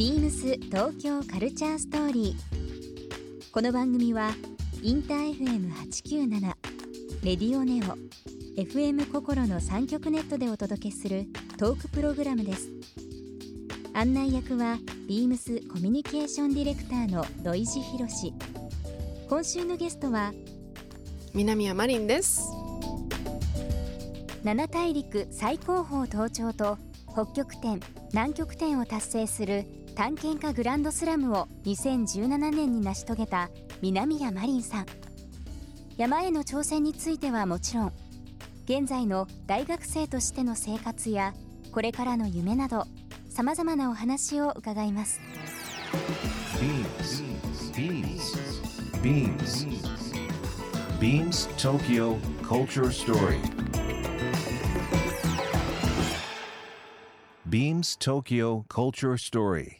ビームス東京カルチャーストーリー。この番組はインター FM897 レディオネオ FM 心の三極ネットでお届けするトークプログラムです。案内役はビームスコミュニケーションディレクターの土井博志。今週のゲストは南谷マリンです七大陸最高峰登頂と北極点南極点を達成する探検家グランドスラムを2017年に成し遂げた南谷マリンさん。山への挑戦についてはもちろん現在の大学生としての生活やこれからの夢などさまざまなお話を伺います。BeamsBeamsBeamsTokyo Culture Story. Beams Tokyo Culture Story.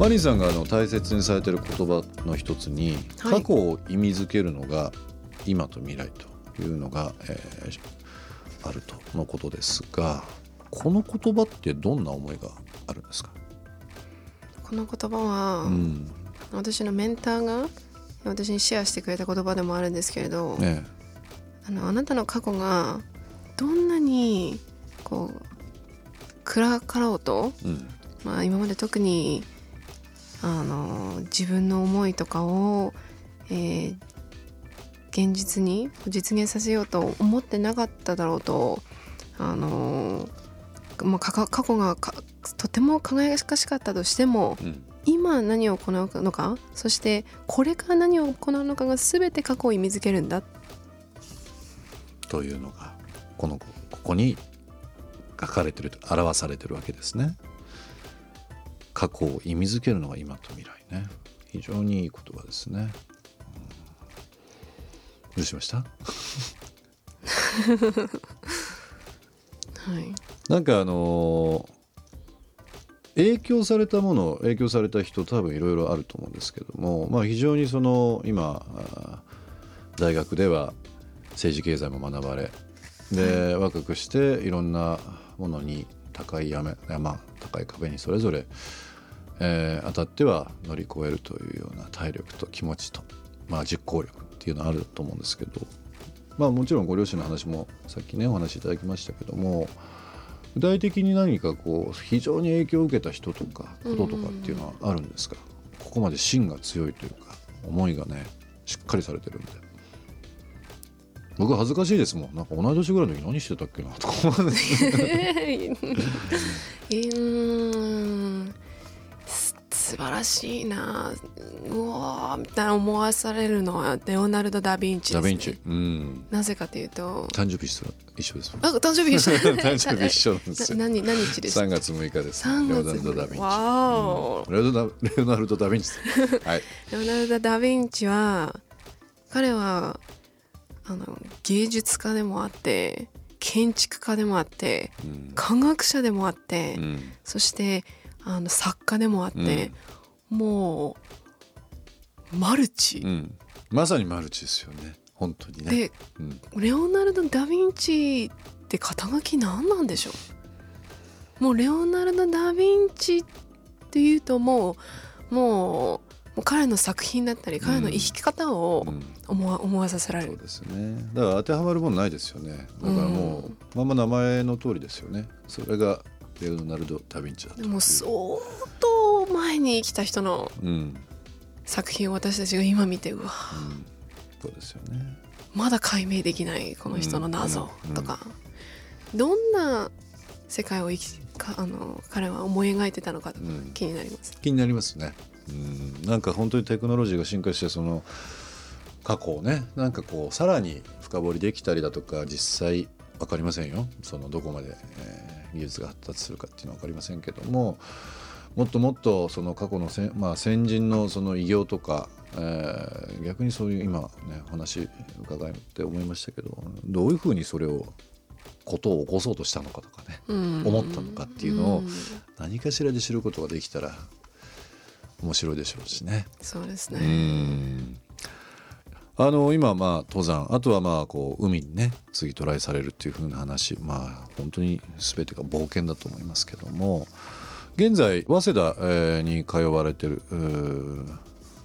マリンさんがあの大切にされてる言葉の一つに、はい。過去を意味づけるのが今と未来というのが、えーあるとのことですがこの言葉ってどんな思いがあるんですか、この言葉は、うん。私のメンターが私にシェアしてくれた言葉でもあるんですけれど、ねあのあなたの過去がどんなにこう暗かろうと、うん。まあ、今まで特にあの自分の思いとかを、えー現実に実現させようと思ってなかっただろうとあのまあ、過去がかとても輝かしかったとしてもうん今何を行うのかそしてこれから何を行うのかが全て過去を意味づけるんだというのがこのここに書かれてると表されてるわけですね。過去を意味づけるのが今と未来ね。非常にいい言葉ですね。うん。どうしました？はい。なんかあのー影響されたもの影響された人多分いろいろあると思うんですけども、まあ、非常にその今大学では政治経済も学ばれで若くしていろんなものに高い山山高い壁にそれぞれ、えー当たっては乗り越えるというような体力と気持ちと、まあ、実行力っていうのはあると思うんですけど、まあ、もちろんご両親の話もさっきねお話しいただきましたけども具体的に何かこう非常に影響を受けた人とかこととかっていうのはあるんですか？ここまで芯が強いというか思いがねしっかりされてるんで。僕恥ずかしいですもん。なんか同い年ぐらいの時何してたっけなとか思うんです、素晴らしいな。うわーみたいな思わされるのはレオナルド・ダ・ヴィンチね、ダヴィンチ。うん。なぜかというと。誕生日一緒一緒ですあ誕生日一緒。誕生日一緒なんですよ。な何何日ですか？3月6日です。3レオ月ナルド・ダ・ヴィンチ。わー。レオナルドレオナルド・ダ・ヴィンチはい。レオナルド・ダ・ヴィンチは彼はあの芸術家でもあって建築家でもあってうん。科学者でもあって、うん。そしてあの作家でもあって、もうマルチ、うん。まさにマルチですよね。本当にね。でうん。レオナルド・ダ・ヴィンチって肩書き何なんでしょう？もうレオナルド・ダ・ヴィンチっていうともうもう彼の作品だったり彼の生き方をうん。思わ,、思わさせられる。そうですね。だから当てはまるものないですよね。だからもう、まんま名前の通りですよね。それがレオナルド・ダ・ヴィンチだとでも相当前に生きた人のうん、うん、作品を私たちが今見てうわ。そうですよね。まだ解明できないこの人の謎うん。とか、どんな世界を生きかあの彼は思い描いてたのかとかうん。気になります。気になりますね。うん。なんか本当にテクノロジーが進化してその過去をねなんかこうさらに深掘りできたりだとか実際わかりませんよ。そのどこまで、えー技術が発達するかっていうのは分かりませんけどももっともっとその過去のせ、まあ、先人のその偉業とか、えー、逆にそういう今ね話伺って思いましたけどどういうふうにそれをことを起こそうとしたのかとかね、思ったのかっていうのを何かしらで知ることができたら面白いでしょうしね。そうですねあの今まあ登山。あとはまあこう海にね次トライされるっていう風な話まあ本当に全てが冒険だと思いますけども現在早稲田、えに通われてる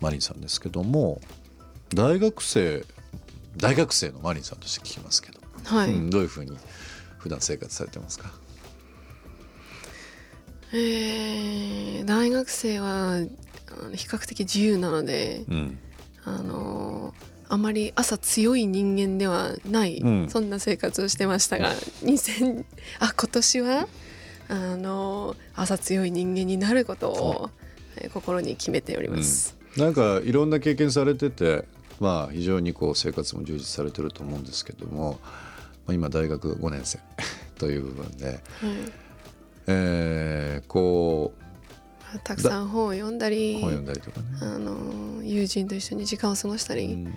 マリンさんですけども大学生大学生のマリンさんとして聞きますけど、はい、うん、どういうふうに普段生活されてますか？えー、大学生は比較的自由なので、うん、あのあまり朝強い人間ではない、うん、そんな生活をしてましたが2000あ今年はあの朝強い人間になることを、え心に決めております、うん、なんかいろんな経験されててまあ非常にこう生活も充実されてると思うんですけども、まあ、今大学5年生 という部分で、はい、えー、こうたくさん本を読んだり本を読んだりとかね。あの友人と一緒に時間を過ごしたり、うん。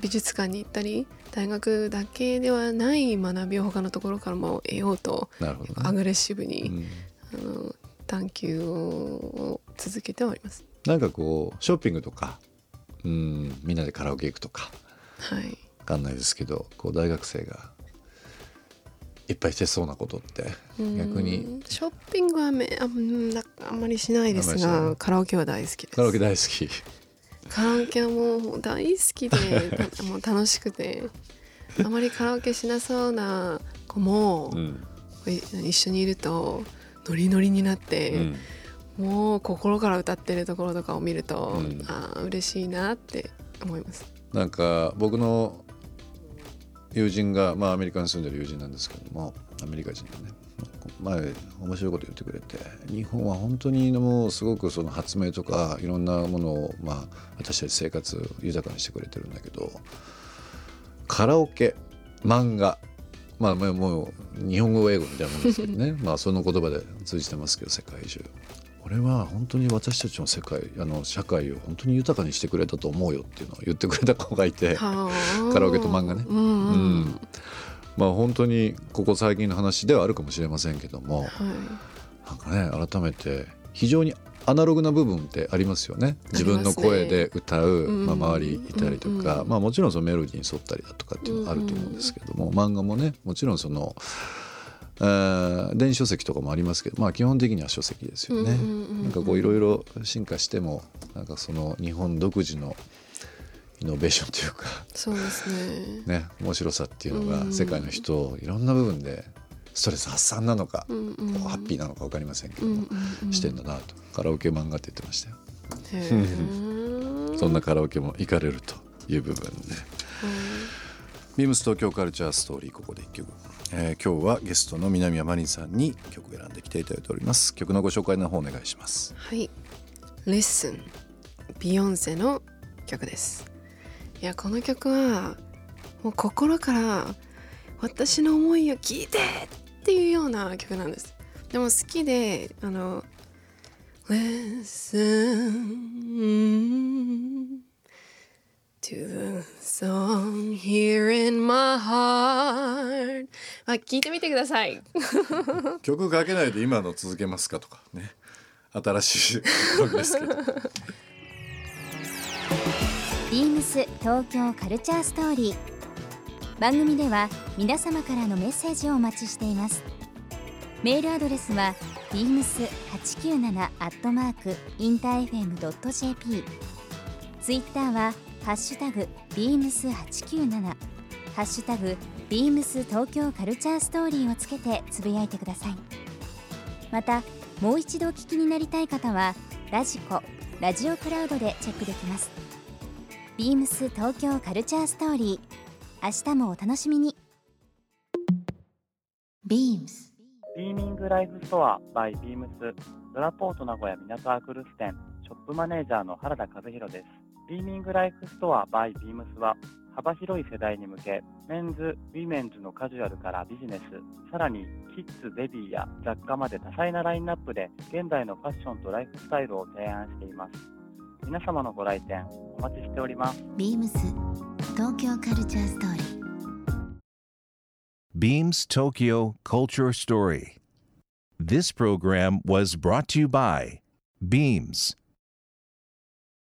美術館に行ったり大学だけではない学びを他のところからも得ようとね、アグレッシブに、うん、あの探求を続けております。なんかこうショッピングとかうんみんなでカラオケ行くとか、はい、分かんないですけどこう大学生がいっぱいしてそうなことって逆に。ショッピングはめああんまりしないですがカラオケは大好きです。カラオケ大好き。カラオケはもう大好きで もう楽しくて。あまりカラオケしなそうな子も、うん、一緒にいるとノリノリになって、うん、もう心から歌ってるところとかを見ると、うん、ああ嬉しいなって思います。なんか僕の友人が、まあ、アメリカに住んでる友人なんですけどもアメリカ人のね。前面白いこと言ってくれて日本は本当にもうすごくその発明とかいろんなものを、まあ、私たち生活豊かにしてくれてるんだけどカラオケ漫画まあもう日本語英語みたいなもんですけどね。まあその言葉で通じてますけど世界中。これは本当に私たちの世界あの社会を本当に豊かにしてくれたと思うよっていうのを言ってくれた子がいてカラオケと漫画ね。うん、うんまあ本当にここ最近の話ではあるかもしれませんけども、はい、なんかね改めて非常にアナログな部分ってありますよね。自分の声で歌う、まあ、周りいたりとか、まあ、もちろんそのメロディーに沿ったりだとかっていうのはあると思うんですけども、漫画もねもちろんその、えー、電子書籍とかもありますけど、まあ、基本的には書籍ですよね。なんかこういろいろ進化してもなんかその日本独自のイノベーションというかそうですね。ね面白さっていうのが世界の人をいろんな部分でストレス発散なのか、うんうん、ハッピーなのか分かりませんけども、うんうん、してんだなと。カラオケ漫画って言ってましたよ。そんなカラオケも行かれるという部分で、ビームス東京カルチャーストーリーここで一曲、えー、今日はゲストの南山マリンさんに曲選んできていただいております。曲のご紹介の方お願いします。はい「Listen」ビヨンセの曲です。いやこの曲はもう心から私の思いを聞いてっていうような曲なんです。でも好きであの Listen to the song here in my heart. あ聞いてみてください。曲かけないで今の続けますかとかね。新しい曲ですけど。ビームス東京カルチャーストーリー。番組では皆様からのメッセージをお待ちしています。メールアドレスは beams897 アットマークインター FM.jp ツイッターはハッシュタグ beams897 ハッシュタグ beams 東京カルチャーストーリーをつけてつぶやいてください。またもう一度お聞きになりたい方はラジコラジオクラウドでチェックできます。 BEAMS TOKYO CULTURE STORY。明日もお楽しみに。 BEAMS。 B:MING LIFE STORE by BEAMS。ららぽーと名古屋みなとアクルス店ショップマネージャーの原田和弘ですビーミングライフストア by ビームスは幅広い世代に向けメンズ、ウィメンズのカジュアルからビジネスさらにキッズ、ベビーや雑貨まで多彩なラインナップで現代のファッションとライフスタイルを提案しています皆様のご来店お待ちしておりますビームス東京カルチャーストーリー Beams Tokyo Culture Story. This program was brought to you by Beams.